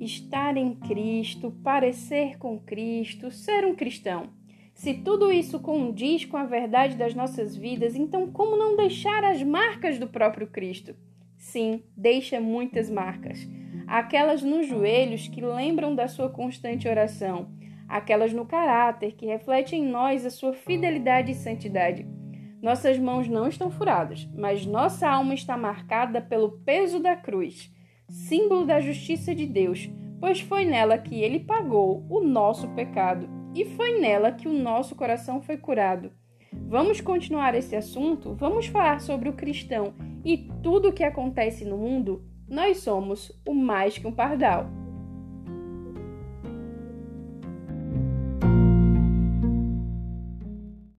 estar em Cristo, parecer com Cristo, ser um cristão. Se tudo isso condiz com a verdade das nossas vidas, então como não deixar as marcas do próprio Cristo? Sim, deixa muitas marcas. Aquelas nos joelhos que lembram da sua constante oração, aquelas no caráter que refletem em nós a sua fidelidade e santidade. Nossas mãos não estão furadas, mas nossa alma está marcada pelo peso da cruz, símbolo da justiça de Deus, pois foi nela que ele pagou o nosso pecado e foi nela que o nosso coração foi curado. Vamos continuar esse assunto? Vamos falar sobre o cristão e tudo o que acontece no mundo? Nós somos o mais que um pardal.